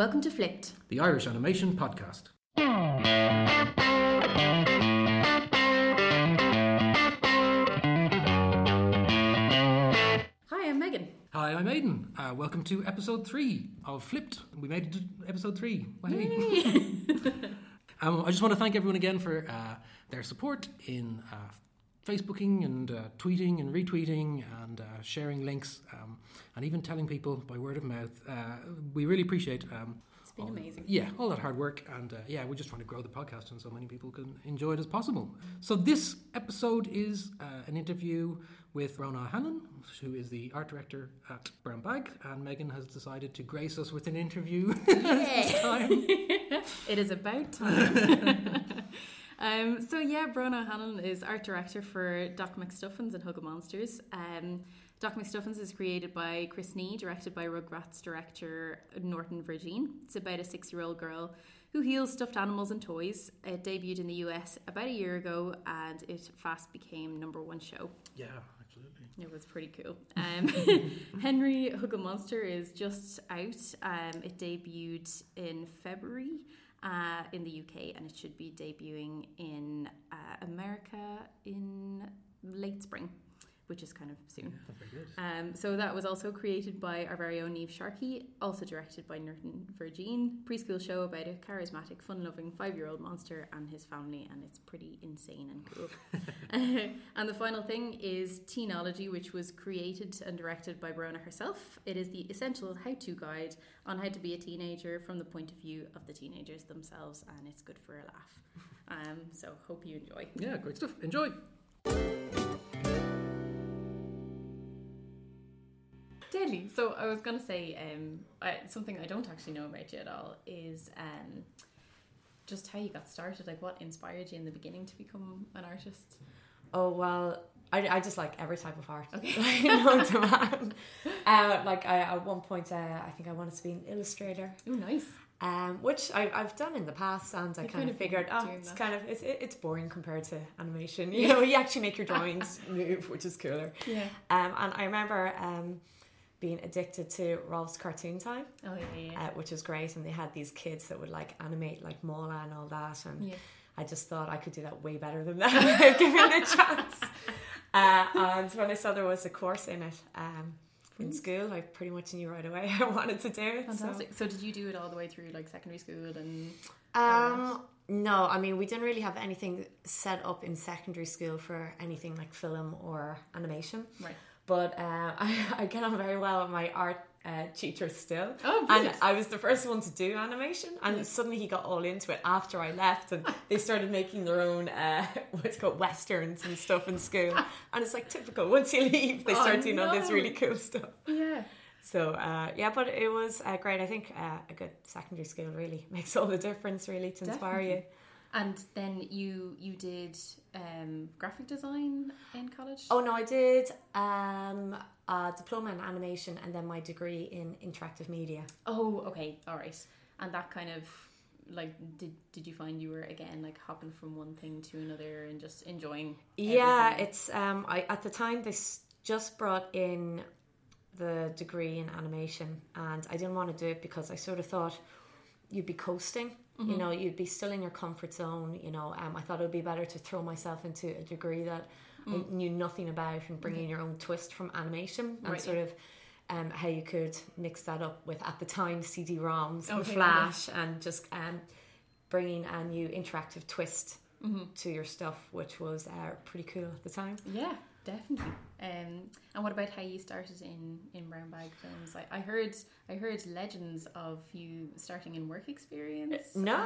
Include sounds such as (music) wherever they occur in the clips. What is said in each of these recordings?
Welcome to Flipped. the Irish Animation Podcast. Hi, I'm Megan. Hi, I'm Aidan. Uh, welcome to episode three of Flipped. We made it to episode three. Hey. (laughs) um, I just want to thank everyone again for uh, their support in uh, Facebooking and uh, tweeting and retweeting and uh, sharing links um, and even telling people by word of mouth. Uh, we really appreciate um, It's been all- amazing. Yeah, all that hard work, and uh, yeah, we're just trying to grow the podcast and so many people can enjoy it as possible. So this episode is uh, an interview with Bronagh O'Hanlon, who is the art director at Brown Bag, and Megan has decided to grace us with an interview (laughs) time. (laughs) it is about time. (laughs) um, so yeah, Bronagh O'Hanlon is art director for Doc McStuffins and Hugglemonsters. Um, Doc McStuffins is created by Chris Nee, directed by Rugrats director Norton Virgien. It's about a six-year-old girl who heals stuffed animals and toys. It debuted in the US about a year ago, and it fast became number one show. Yeah, absolutely. It was pretty cool. Um, (laughs) Henry Hugglemonster is just out. Um, it debuted in February uh, in the UK and it should be debuting in uh, America in late spring, which is kind of soon. Yeah, very good. Um, so that was also created by our very own Niamh Sharkey, also directed by Norton Virgien. Preschool show about a charismatic, fun-loving five-year-old monster and his family, and it's pretty insane and cool. (laughs) (laughs) and the final thing is Teenology, which was created and directed by Bronagh herself. It is the essential how-to guide on how to be a teenager from the point of view of the teenagers themselves, and it's good for a laugh. (laughs) Um, so hope you enjoy. Yeah, great stuff. Enjoy. So I was gonna say um, I, something I don't actually know about you at all is um, just how you got started. Like, what inspired you in the beginning to become an artist? Oh well, I, I just like every type of art. Okay. (laughs) Like, to man. (laughs) Uh, like I at one point, uh, I think I wanted to be an illustrator, Oh, nice. um, which I, I've done in the past, and I You've kind kind of figured, oh, it's that. kind of it's, it- it's boring compared to animation. (laughs) You know, you actually make your drawings move, which is cooler. Yeah. Um, and I remember um, being addicted to Rolf's Cartoon Time, Oh yeah, yeah. uh, which was great, and they had these kids that would like animate like Mola and all that, and yeah. I just thought I could do that way better than that, (laughs) given the chance. (laughs) Uh, and when I saw there was a course in it um, in school, I pretty much knew right away (laughs) I wanted to do it. so- Fantastic. So. did you do it all the way through like secondary school and? Um, no, I mean we didn't really have anything set up in secondary school for anything like film or animation. Right. But uh, (laughs) I, I get on very well with my art uh, teacher still. Oh, And. I was the first one to do animation, and suddenly he got all into it after I left, and they started making their own uh, (laughs) what's called westerns and stuff in school. (laughs) And it's like typical. Once you leave, they Oh, start doing all this really cool stuff. Yeah. So uh, yeah, but it was uh, great. I think uh, a good secondary school really makes all the difference, really, to inspire you. And then you you did um, graphic design in college. Oh no, I did um, a diploma in animation and then my degree in interactive media. Oh, okay, all right. And that kind of like did did you find you were again like hopping from one thing to another and just enjoying? Yeah, everything? it's um, I at the time they s- just brought in the degree in animation, and I didn't want to do it because I sort of thought you'd be coasting. You know, you'd be still in your comfort zone. You know, um, I thought it would be better to throw myself into a degree that I knew nothing about and bring in your own twist from animation and Right, sort of um, how you could mix that up with at the time CD-ROMs and Okay, Flash and just um, bringing a new interactive twist to your stuff, which was uh, pretty cool at the time. Yeah, definitely. Um, and what about how you started in in brown bag films? I, I heard I heard legends of you starting in work experience. No.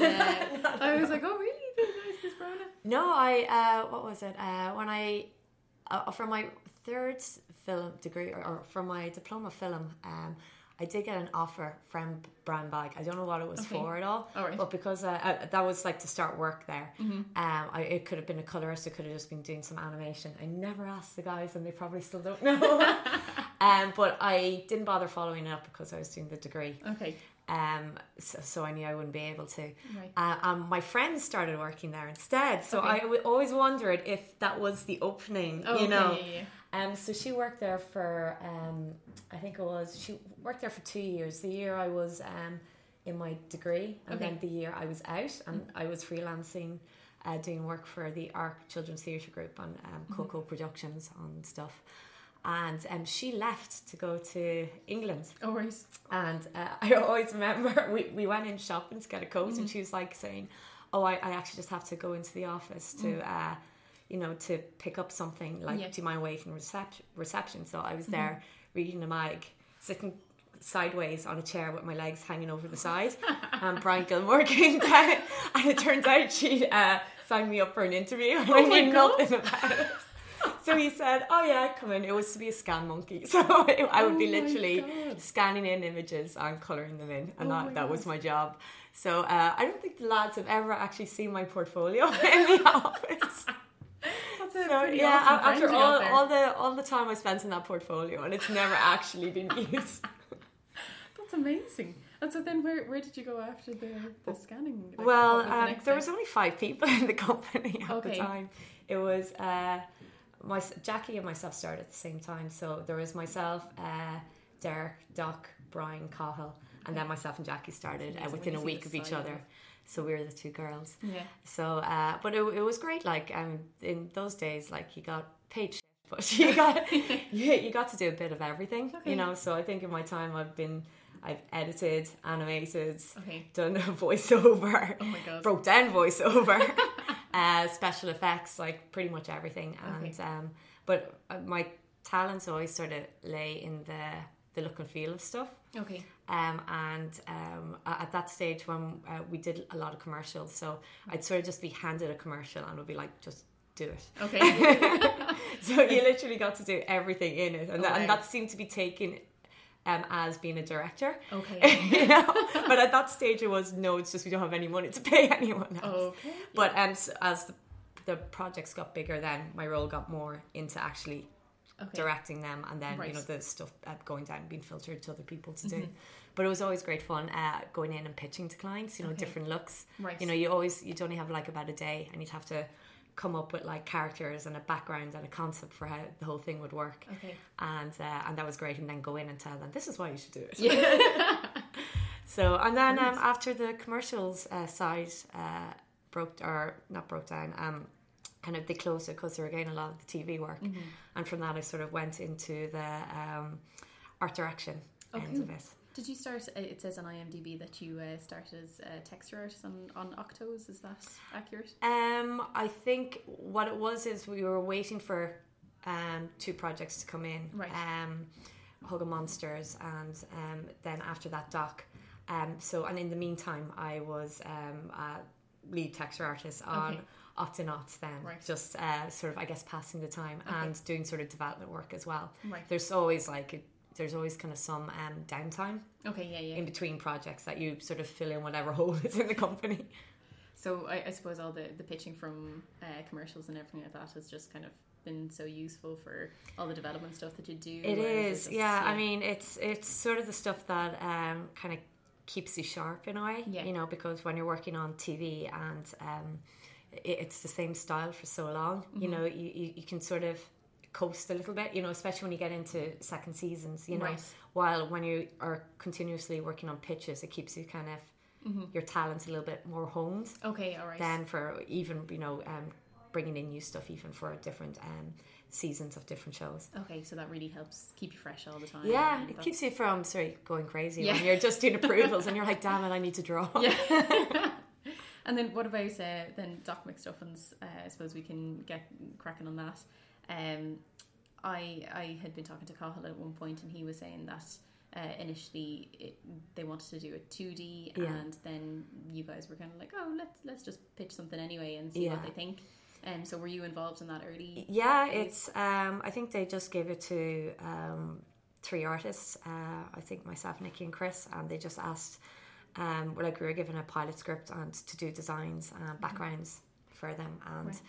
and, (laughs) uh, I was like, oh really? This Bronagh. No, I uh, what was it? Uh, when I uh, for my third film degree or, or for my diploma film, um, I did get an offer from Brown Bag. I don't know what it was Okay. for at all, All right. but because uh, uh, that was like to start work there, um, I, it could have been a colorist. It could have just been doing some animation. I never asked the guys, and they probably still don't know. (laughs) um, but I didn't bother following it up because I was doing the degree. Okay. Um, so, so I knew I wouldn't be able to. Right. Uh, um, my friends started working there instead, so Okay. I w- always wondered if that was the opening. Oh, you know. okay, yeah, yeah. Um, so she worked there for um, I think it was she worked there for two years. The year I was um, in my degree, and Okay. then the year I was out, and I was freelancing, uh, doing work for the Ark Children's Theatre Group on um, Coco Productions on stuff. And um, she left to go to England. Oh right. And uh, (laughs) I always remember we, we went in shopping to get a coat, Mm-hmm. and she was like saying, "Oh, I, I actually just have to go into the office to, uh, you know, to pick up something. Like. Yeah. Mm-hmm. do you waiting reception? Reception." So I was there reading a mag, sitting sideways on a chair with my legs hanging over the side, and Brian Gilmore (laughs) came down, and it turns out she uh, signed me up for an interview, and Oh my knew God. nothing about it. So he said, "Oh yeah, come in." It was to be a scan monkey, (laughs) so I would be Oh my literally scanning in images and colouring them in, and Oh that, that was my job. So uh, I don't think the lads have ever actually seen my portfolio (laughs) in the office. That's a So pretty yeah, awesome after all, all the all the time I spent in that portfolio, and it's never actually been (laughs) used. That's amazing. And so then, where where did you go after the the scanning? Like, well, was um, there was only five people in the (laughs) company at Okay. the time. It was uh, my Jackie and myself started at the same time. So there was myself, uh, Derek, Doc, Brian, Cathal, and then myself and Jackie started uh, within a when you see week of each other. So we were the two girls. Yeah. So, uh, but it, it was great. Like, um, in those days, like you got paid shit, (laughs) but you got (laughs) you, you got to do a bit of everything. Okay. You know. So I think in my time, I've been, I've edited, animated, Okay. done a (laughs) voiceover, Oh my god. broke down voiceover, uh, special effects, like pretty much everything. And Okay. um, but uh, my talents always sort of lay in the the look and feel of stuff. Okay. Um, and um, at that stage when uh, we did a lot of commercials, so I'd sort of just be handed a commercial and would be like, just do it. Okay. (laughs) (laughs) So you literally got to do everything in it, and, that, and that seemed to be taken um, as being a director. okay. (laughs) you know, but at that stage it was no, it's just we don't have any money to pay anyone else. Okay. But um, so as the, the projects got bigger, then my role got more into actually Okay. directing them and then Right. you know the stuff uh, going down being filtered to other people to do but it was always great fun uh, going in and pitching to clients you know Okay. different looks Right. you know you always you'd only have like about a day and you'd have to come up with like characters and a background and a concept for how the whole thing would work Okay. and uh, and that was great and then go in and tell them this is why you should do it Yeah. (laughs) so and then um, after the commercials uh, side uh, broke or not broke down um, kind of they closed it because they were getting a lot of the TV work Mm-hmm. and from that I sort of went into the um, art direction Oh, ends of it. Did you start? uh, It says on IMDb that you uh, started as a texture artist on on Octos. Is that accurate? Um, I think what it was is we were waiting for um, two projects to come in. Right. Um, Hugglemonsters, and um, then after that, Doc. Um, so, and in the meantime, I was um, a lead texture artist on Okay. Octonauts. Then, Right. just uh, sort of, I guess, passing the time Okay. and doing sort of development work as well. Right. There's always like. A, there's always kind of some um, downtime Okay. Yeah. Yeah. in between projects that you sort of fill in whatever (laughs) hole is in the company. So I, I suppose all the, the pitching from uh, commercials and everything like that has just kind of been so useful for all the development stuff that you do. it is, is, just- yeah. I mean, it's it's sort of the stuff that um, kind of keeps you sharp in a way, Yeah. you know, because when you're working on TV and um, it, it's the same style for so long, you Mm-hmm. know, you, you, you can sort of coast a little bit, you know, especially when you get into second seasons, you know. Right. While when you are continuously working on pitches, it keeps you kind of your talents a little bit more honed Okay. All right. Then for even you know um, bringing in new stuff even for different um, seasons of different shows. okay. So that really helps keep you fresh all the time. Yeah, it keeps you from sorry going crazy Yeah. when you're just doing (laughs) approvals and you're like, damn it, I need to draw. Yeah. (laughs) (laughs) and then what about uh, then Doc McStuffins? Uh, I suppose we can get cracking on that. Um, I I had been talking to Cathal at one point, and he was saying that uh, initially it, they wanted to do a two D, Yeah. and then you guys were kind of like, oh, let's let's just pitch something anyway and see what they think. Um, so were you involved in that early? Yeah, it's. Um, I think they just gave it to um, three artists. Uh, I think myself, Nikki, and Chris, and they just asked. Um, like we were given a pilot script and to do designs and backgrounds for them, and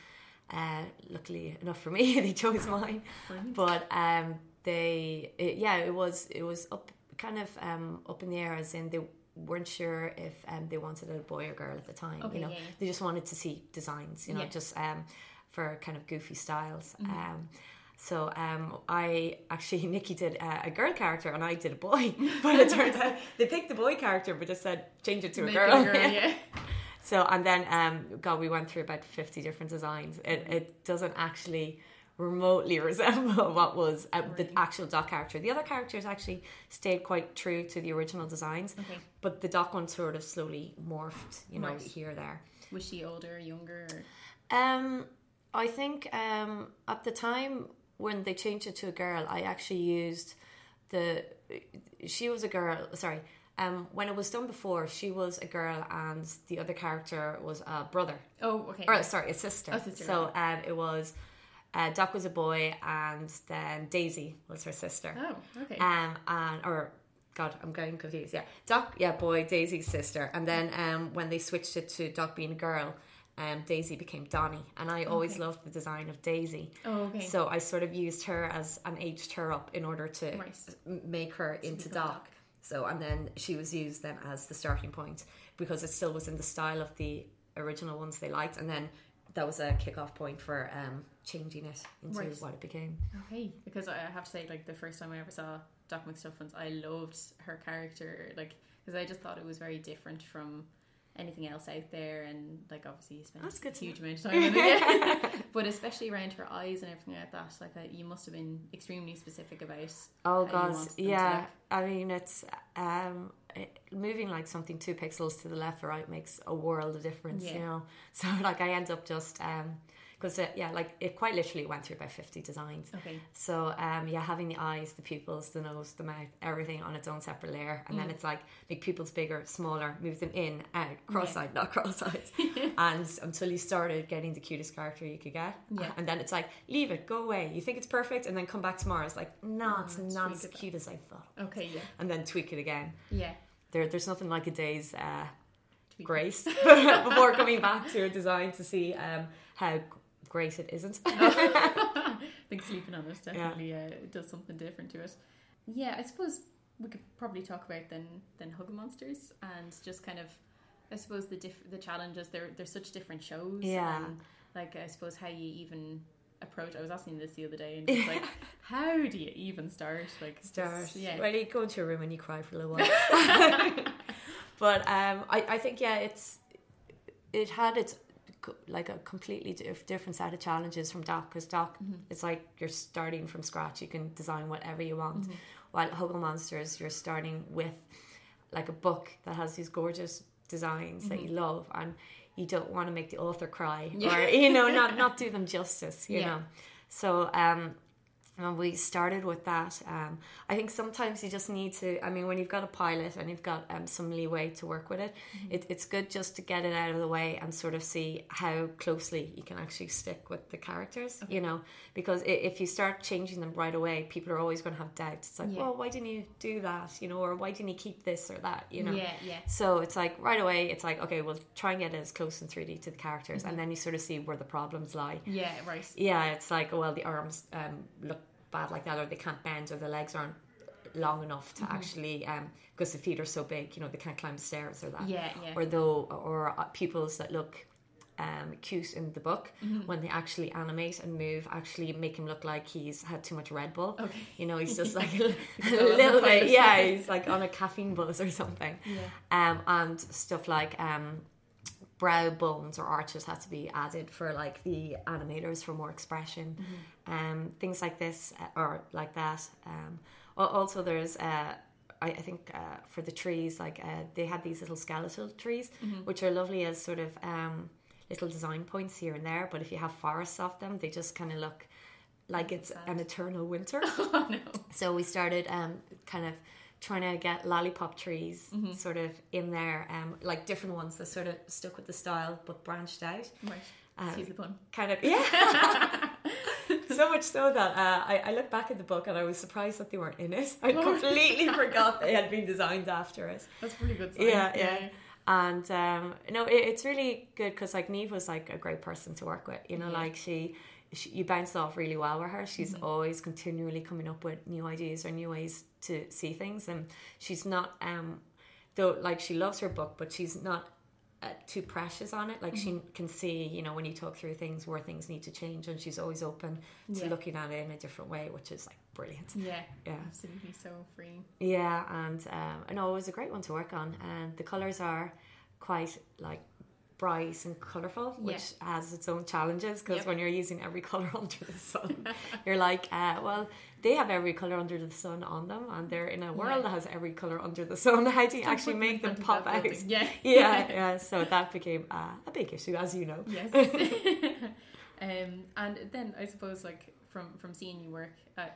uh, luckily enough for me, (laughs) they chose mine. Brilliant. But um, they, it, yeah, it was it was up kind of um, up in the air, as in they weren't sure if um, they wanted a boy or girl at the time. Okay, you know, yeah, they just wanted to see designs. You know, Yeah. Mm-hmm. just um, for kind of goofy styles. Um, So um, I actually (laughs) Nikki did a, a girl character and I did a boy, (laughs) but it turned out they picked the boy character but just said change it to a girl. a girl, (laughs) yeah. So and then um, God, we went through about fifty different designs. It it doesn't actually remotely resemble what was uh, the actual Doc character. The other characters actually stayed quite true to the original designs, Okay. but the Doc one sort of slowly morphed, you know, Right. here there. Was she older, younger? Um, I think um, at the time when they changed it to a girl, I actually used the. She was a girl. Sorry. Um, when it was done before, she was a girl, and the other character was a brother. Oh, okay. Or sorry, a sister. A sister, So um, it was. Uh, Doc was a boy, and then Daisy was her sister. Oh, okay. Um, and or God, I'm getting confused. Yeah, Doc, yeah, boy, Daisy's sister, and then um, when they switched it to Doc being a girl, um, Daisy became Donnie, and I always Okay. loved the design of Daisy. oh, okay. So I sort of used her as and aged her up in order to m- make her into become Doc. So and then she was used then as the starting point because it still was in the style of the original ones they liked, and then that was a kick-off point for um, changing it into Right. what it became. Okay, because I have to say, like the first time I ever saw Doc McStuffins, I loved her character, like because I just thought it was very different from anything else out there, and like obviously you spent That's good a huge amount of time on it, (laughs) (laughs) but especially around her eyes and everything like that. Like uh, you must have been extremely specific about. Oh god, wanted them to yeah. I mean, it's um, it, moving like something two pixels to the left or right makes a world of difference. You know, (laughs) so like I end up just um, because uh, yeah, like it quite literally went through about fifty designs. Okay, So um, yeah, having the eyes, the pupils, the nose, the mouth, everything on its own separate layer, and then Mm. it's like make pupils bigger, smaller, move them in, out, cross-eyed, not cross-eyed, (laughs) and until you started getting the cutest character you could get, Yeah. and then it's like leave it, go away. You think it's perfect, and then come back tomorrow. It's like no, Oh, it's not as cute as I thought, okay, yeah, and then tweak it again. yeah. There, there's nothing like a day's uh, grace (laughs) (laughs) before coming back to a design to see um, how great it isn't. I think sleeping on it definitely uh, does something different to it. Yeah, I suppose we could probably talk about then then Hugglemonsters and just kind of, I suppose the diff- the challenges. They're they're such different shows. Yeah. And like I suppose how you even approach. I was asking this the other day and it's like, (laughs) how do you even start? Like just- start. yeah. Well, you go into a room and you cry for a little (laughs) while. (laughs) but um, I, I think yeah, it's it had its like a completely dif- different set of challenges from Doc because Doc Mm-hmm. it's like you're starting from scratch. You can design whatever you want. While Hugglemonsters, you're starting with like a book that has these gorgeous designs that you love and you don't want to make the author cry Mm-hmm. Yeah. or you know not (laughs) not do them justice you Yeah. know so um and we started with that. Um, I think sometimes you just need to. I mean, when you've got a pilot and you've got um, some leeway to work with it, it, it's good just to get it out of the way and sort of see how closely you can actually stick with the characters. You know, because if you start changing them right away, people are always going to have doubts. It's like, Yeah. well, why didn't you do that? You know, or why didn't you keep this or that? You know. Yeah, yeah. So it's like right away, it's like okay, we'll try and get it as close in 3D to the characters, and then you sort of see where the problems lie. Yeah, right. Yeah, it's like, oh, well, the arms um, look bad like that, or they can't bend, or the legs aren't long enough to actually, because the feet are so big, you know, they can't climb stairs or that. Yeah, yeah. Or though, or uh, pupils that look um, cute in the book, when they actually animate and move, actually make him look like he's had too much Red Bull. Okay. You know, he's just (laughs) like a, a Because of the little bit, yeah, (laughs) he's like on a caffeine buzz or something Yeah. um, and stuff like um, brow bones or arches had to be added for like the animators for more expression. Um, things like this uh, or like that. Um, also there's uh, I, I think uh, for the trees like uh, they had these little skeletal trees which are lovely as sort of um, little design points here and there but if you have forests of them they just kind of look like it's an eternal winter. (laughs) Oh no. so we started um, kind of trying to get lollipop trees sort of in there, um, like different ones that sort of stuck with the style but branched out. Right. Um, Excuse the pun. Kind of, (laughs) yeah. (laughs) so much so that uh, I, I look back at the book and I was surprised that they weren't in it. I completely (laughs) forgot they had been designed after it. That's pretty good sign. Yeah, yeah. And um, no, it, it's really good because like Niamh was like a great person to work with. You know, Yeah. like she, she, you bounce off really well with her. She's Mm-hmm. always continually coming up with new ideas or new ways to see things, and she's not um, though like she loves her book, but she's not uh, too precious on it. Like Mm-hmm. she can see, you know, when you talk through things where things need to change, and she's always open to Yeah. looking at it in a different way, which is like brilliant. Yeah, Yeah. absolutely so free. Yeah, and um, I know it was a great one to work on, and the colors are quite like bright and colourful, which has its own challenges because Yep. when you're using every (laughs) colour under the sun, you're like, uh, well, they have every colour under the sun on them, and they're in a world Yeah. that has every colour under the sun. (laughs) How do you Don't actually put them in make them pop out? building. Yeah, (laughs) yeah, yeah. So that became uh, a big issue, as you know. yes. um, and then I suppose like from from seeing you work, uh,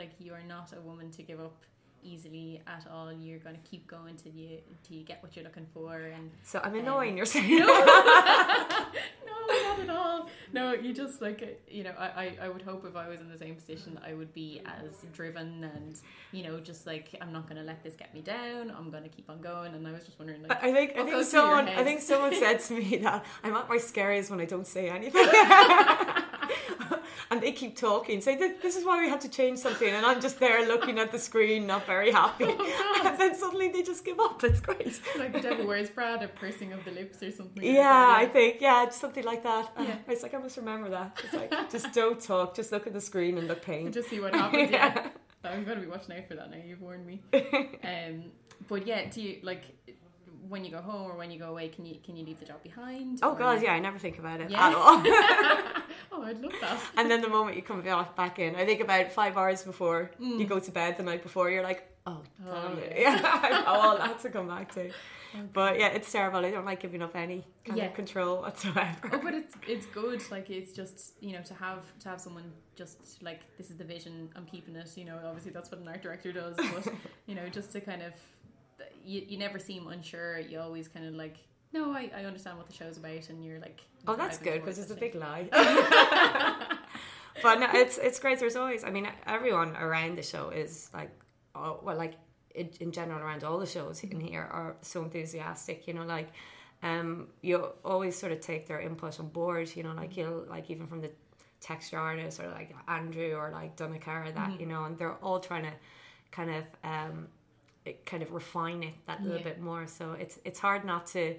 like you are not a woman to give up easily at all. You're going to keep going till you till you get what you're looking for, and So I'm Um, annoying. You're (laughs) saying. (laughs) no, not at all. No, you just like you know. I, I I would hope if I was in the same position, I would be as driven and you know just like I'm not going to let this get me down. I'm going to keep on going. And I was just wondering like. I think I think goes through your someone I think someone said to me that I'm at my scariest when I don't say anything. (laughs) (laughs) and they keep talking, say "Th- this is why we had to change something, and I'm just there looking at the screen, not very happy. (laughs) Oh, and then suddenly they just give up. It's great. (laughs) like the devil wears Prada, pursing of the lips or something. like Yeah, I think yeah, something like that. Yeah. It's like I must remember that. It's like just don't talk, just look at the screen and look pain. Just see what happens. yeah. I'm going to be watching out for that now. You've warned me. Um, but yeah, do you like when you go home or when you go away? Can you can you leave the job behind? Oh or- god, yeah, I never think about it Yeah. at all. (laughs) oh, I'd love that. And then the moment you come back in, I think about five hours before you Mm. go to bed the night before, you're like, oh, Oh, damn it. yeah. (laughs) Yeah, all that to come back to. But yeah, it's terrible. I don't like giving up any kind Yeah. of control whatsoever. Oh, but it's it's good. Like it's just you know to have to have someone just like this is the vision. I'm keeping it. You know, obviously that's what an art director does. But (laughs) you know, just to kind of you you never seem unsure. You always kind of like no, I, I understand what the show's about, and you're like Oh, that's good because it's a big lie. (laughs) (laughs) but no, it's it's great. There's always, I mean, everyone around the show is like, oh, well, like in, in general around all the shows in here are so enthusiastic. You know, like um, you always sort of take their input on board. You know, like you'll like even from the texture artist or like Andrew or like Donna that you know, and they're all trying to kind of um, kind of refine it that little Yeah. bit more. So it's it's hard not to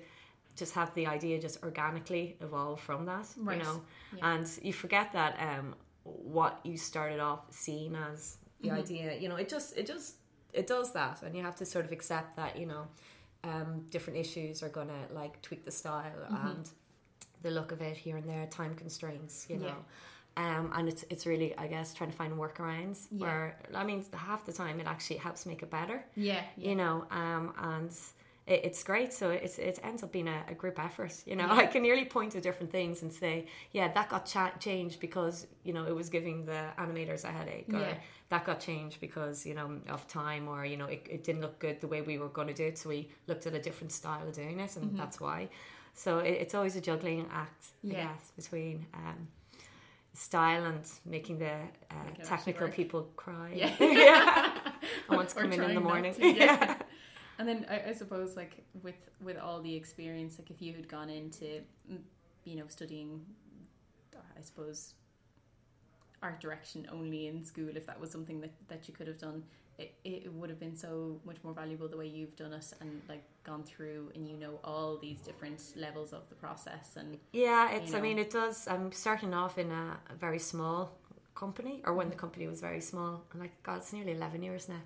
just have the idea just organically evolve from that. Right. You know, Yeah. and you forget that um, what you started off seeing as the idea. You know, it just it just it does that, and you have to sort of accept that. You know, um, different issues are gonna like tweak the style and the look of it here and there. Time constraints. You Yeah. Um, and it's it's really I guess trying to find workarounds Yeah. where I mean half the time it actually helps make it better Yeah, yeah. you know um, and it, it's great so it's, it ends up being a, a group effort you know Yeah. i can nearly point to different things and say yeah that got cha- changed because you know it was giving the animators a headache or Yeah. that got changed because you know of time or you know it, it didn't look good the way we were going to do it so we looked at a different style of doing it and Mm-hmm. that's why so it, it's always a juggling act Yeah. i guess between um, style and making the uh, Make it actually technical people cry. Yeah. (laughs) yeah. I want to come in in the morning. to, (laughs) yeah. And then I, I suppose like with with all the experience, like if you had gone into mm, you know studying, I suppose art direction only in school, if that was something that that you could have done, it, it would have been so much more valuable the way you've done it and like gone through and you know all these different levels of the process and Yeah, it's. you I mean, it does. I'm starting off in a, a very small company, or when the company was very small. And like, God, it's nearly eleven years now.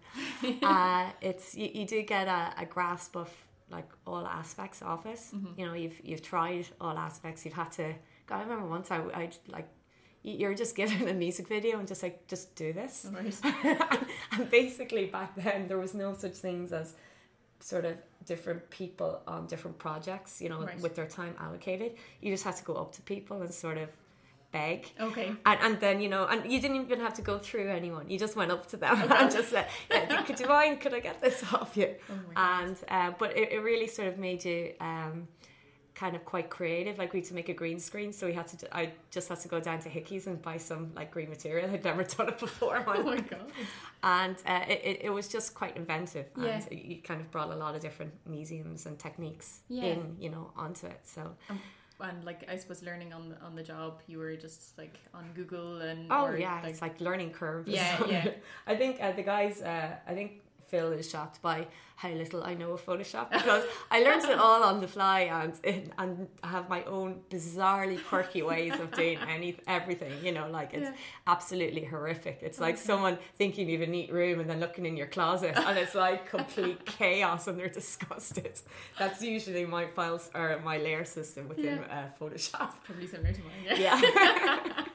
(laughs) uh, it's you, you do get a, a grasp of like all aspects of it. You know, you've you've tried all aspects. You've had to. God, I remember once I I like. You- You're just given a music video and just like just do this, right. (laughs) and basically back then there was no such things as sort of different people on different projects, you know, Right. with their time allocated. You just had to go up to people and sort of beg. Okay. And, and then, you know, and you didn't even have to go through anyone. You just went up to them and just said, yeah, could you mind, could I get this (laughs) off you? Oh. And, uh, but it, it really sort of made you um, kind of quite creative. Like we had to make a green screen. So we had to, I just had to go down to Hickey's and buy some like green material. I'd never (laughs) done it before. Oh my god. and uh, it, it, was just quite inventive Yeah. and you kind of brought a lot of different museums and techniques Yeah. in you know onto it so And like I suppose learning on on the job, you were just like on Google and oh yeah like, it's like learning curve is Yeah, yeah. (laughs) i think uh, the guys uh, i think Phil is shocked by how little I know of Photoshop because I learned it all on the fly and and have my own bizarrely quirky ways of doing any everything. You know, like it's Yeah. absolutely horrific. It's like someone thinking you have a neat room and then looking in your closet and it's like complete (laughs) chaos and they're disgusted. That's usually my files or my layer system within uh, Photoshop. Probably similar to mine. Yeah. Yeah.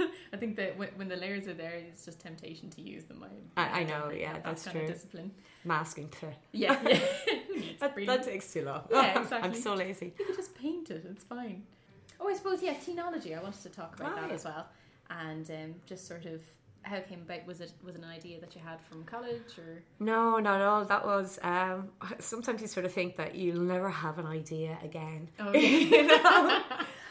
(laughs) (laughs) Think that when, when the layers are there, it's just temptation to use them. I, I- know, yeah, that's that kind true. Of discipline. Masking too. Yeah, (laughs) yeah. Who needs That, that takes too long. Yeah, exactly. (laughs) I'm so lazy. You could just paint it. It's fine. Oh, I suppose yeah. Teenology. I wanted to talk about that as well, and um, just sort of how it came about. Was it was it an idea that you had from college or? No, not at all. That was um, (laughs) sometimes you sort of think that you'll never have an idea again. Oh, you know?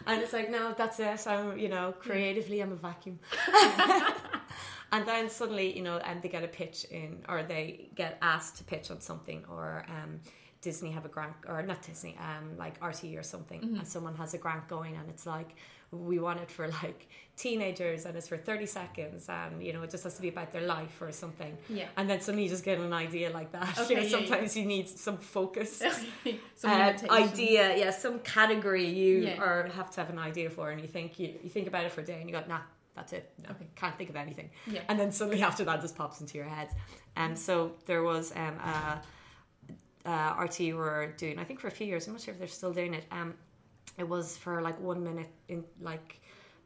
And it's like, no, that's it. I'm, you know, creatively, I'm a vacuum. (laughs) and then suddenly, you know, and they get a pitch in, or they get asked to pitch on something, or um, Disney have a grant, or not Disney, um, like RTE or something, and someone has a grant going, and it's like, we want it for like teenagers, and it's for 30 seconds, and you know, it just has to be about their life or something. Yeah. And then suddenly you just get an idea like that. (laughs) Okay, you know, yeah, yeah. sometimes you need some focus (laughs) Some uh, idea, yeah, some category you Yeah. are have to have an idea for, and you think you, you think about it for a day, and you go, nah, that's it. No, Okay. can't think of anything. Yeah. And then suddenly (laughs) after that, just pops into your head. And so there was um, uh, uh, RT were doing, I think for a few years. I'm not sure if they're still doing it. Um, it was for like one minute in like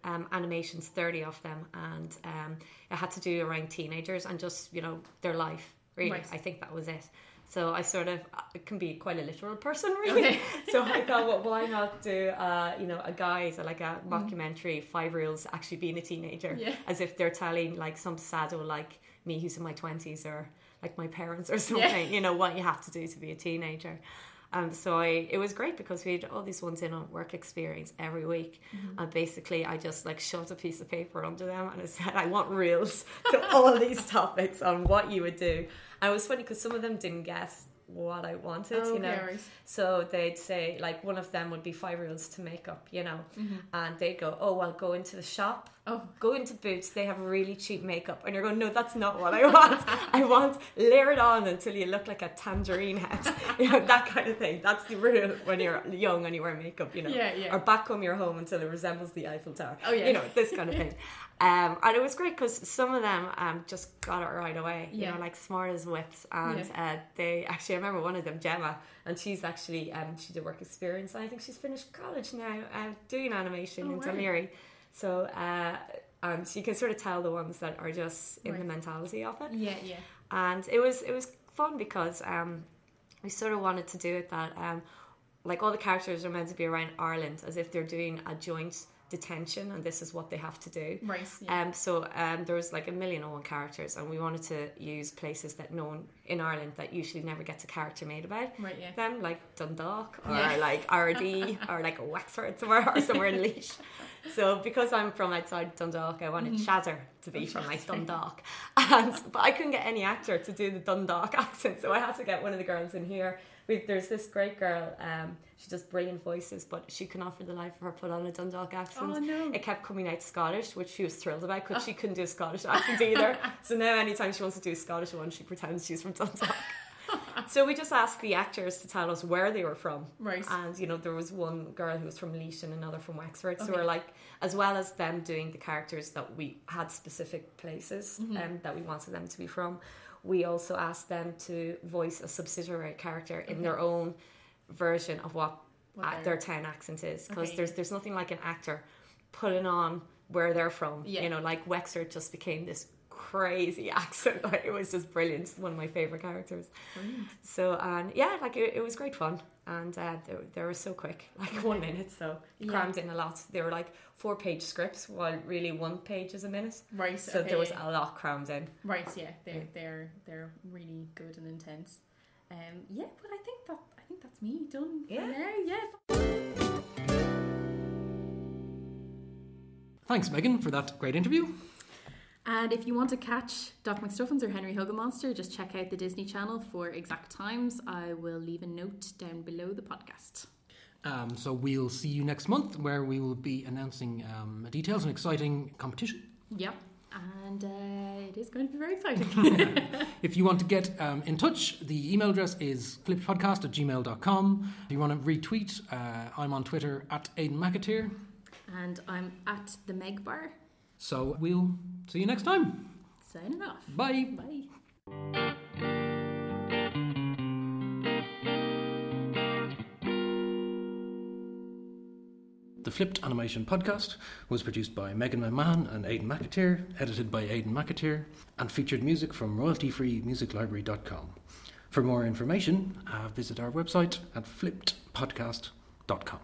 um, animations, 30 of them, and um, it had to do around teenagers and just you know their life. Really, Right. I think that was it. So I sort of it can be quite a literal person, really. Okay. (laughs) so I thought, well, why not do uh, you know a guide like a mockumentary, five reels actually being a teenager. Yeah. as if they're telling like some sado like me who's in my twenties or like my parents or something. You know what you have to do to be a teenager. Um, so I, it was great because we had all these ones in on work experience every week, Mm-hmm. and basically I just like shoved a piece of paper under them and I said I want reels (laughs) to all these topics on what you would do. And it was funny because some of them didn't guess what I wanted, Oh, you know. So they'd say like one of them would be five reels to makeup, you know, Mm-hmm. and they'd go, oh well, go into the shop Oh, go into Boots, they have really cheap makeup, and you're going, no, that's not what I want. (laughs) I want layer it on until you look like a tangerine head, (laughs) you know, that kind of thing. That's the rule when you're young and you wear makeup, you know. Yeah, yeah. Or back home your home until it resembles the Eiffel Tower. Oh, yeah. You know, this kind of (laughs) thing. Um, and it was great because some of them um, just got it right away. Yeah. You know, like smart as whips, and uh, they actually I remember one of them, Gemma, and she's actually um, she did work experience, and I think she's finished college now, uh, doing animation Oh, in wow. Dún Laoghaire. So, uh, and you can sort of tell the ones that are just in the mentality of it. yeah, yeah. And it was it was fun because um, we sort of wanted to do it that um, like all the characters are meant to be around Ireland as if they're doing a joint detention and this is what they have to do. Right. Yeah. Um, so um, there was like a million and one characters, and we wanted to use places that no one in Ireland that usually never gets a character made about right. Yeah. them, like Dundalk or Yeah. (laughs) like Ardee (laughs) or like Wexford somewhere or somewhere in Laois. (laughs) So because I'm from outside Dundalk, I wanted Shatter to be from like Dundalk, and but I couldn't get any actor to do the Dundalk accent, so I had to get one of the girls in here. We, there's this great girl. Um, she does brilliant voices, but she cannot for the life of her put on a Dundalk accent. Oh, no. It kept coming out Scottish, which she was thrilled about because she couldn't do a Scottish accent either. (laughs) so now, anytime she wants to do a Scottish one, she pretends she's from Dundalk. (laughs) so we just asked the actors to tell us where they were from. Right. And you know, there was one girl who was from Laois and another from Wexford. So Okay. we're like, as well as them doing the characters that we had specific places Mm-hmm. um, that we wanted them to be from, we also asked them to voice a subsidiary character in their own version of what, What uh, their- their town accent is. Because Okay. there's there's nothing like an actor putting on where they're from. Yeah. You know, like Wexford just became this crazy (laughs) accent. Like, it was just brilliant. It's one of my favorite characters. Brilliant. So and yeah, like it, it was great fun, and uh, they, they were so quick, (laughs) like one minute. So Yeah. crammed in a lot. They were like four page scripts, while really one page is a minute. Right. So okay, there was a lot crammed in. Right, yeah, they're they're they're really good and intense. Um, yeah, but I think that I think that's me done Yeah. for now. Yeah. Thanks, Megan, for that great interview. And if you want to catch Doc McStuffins or Henry Hugglemonster, just check out the Disney Channel for exact times. I will leave a note down below the podcast. Um, so we'll see you next month, where we will be announcing um, details and exciting competition. Yep. And uh, it is going to be very exciting. (laughs) (laughs) If you want to get um, in touch, the email address is flippedpodcast at gmail.com. If you want to retweet, uh, I'm on Twitter at Aidan McAteer. and I'm at the Meg Bar. So we'll see you next time. Signing off. Bye. Bye. The Flipped Animation Podcast was produced by Megan McMahon and Aidan McAteer, edited by Aidan McAteer, and featured music from royaltyfreemusiclibrary.com. For more information, uh, visit our website at flippedpodcast.com.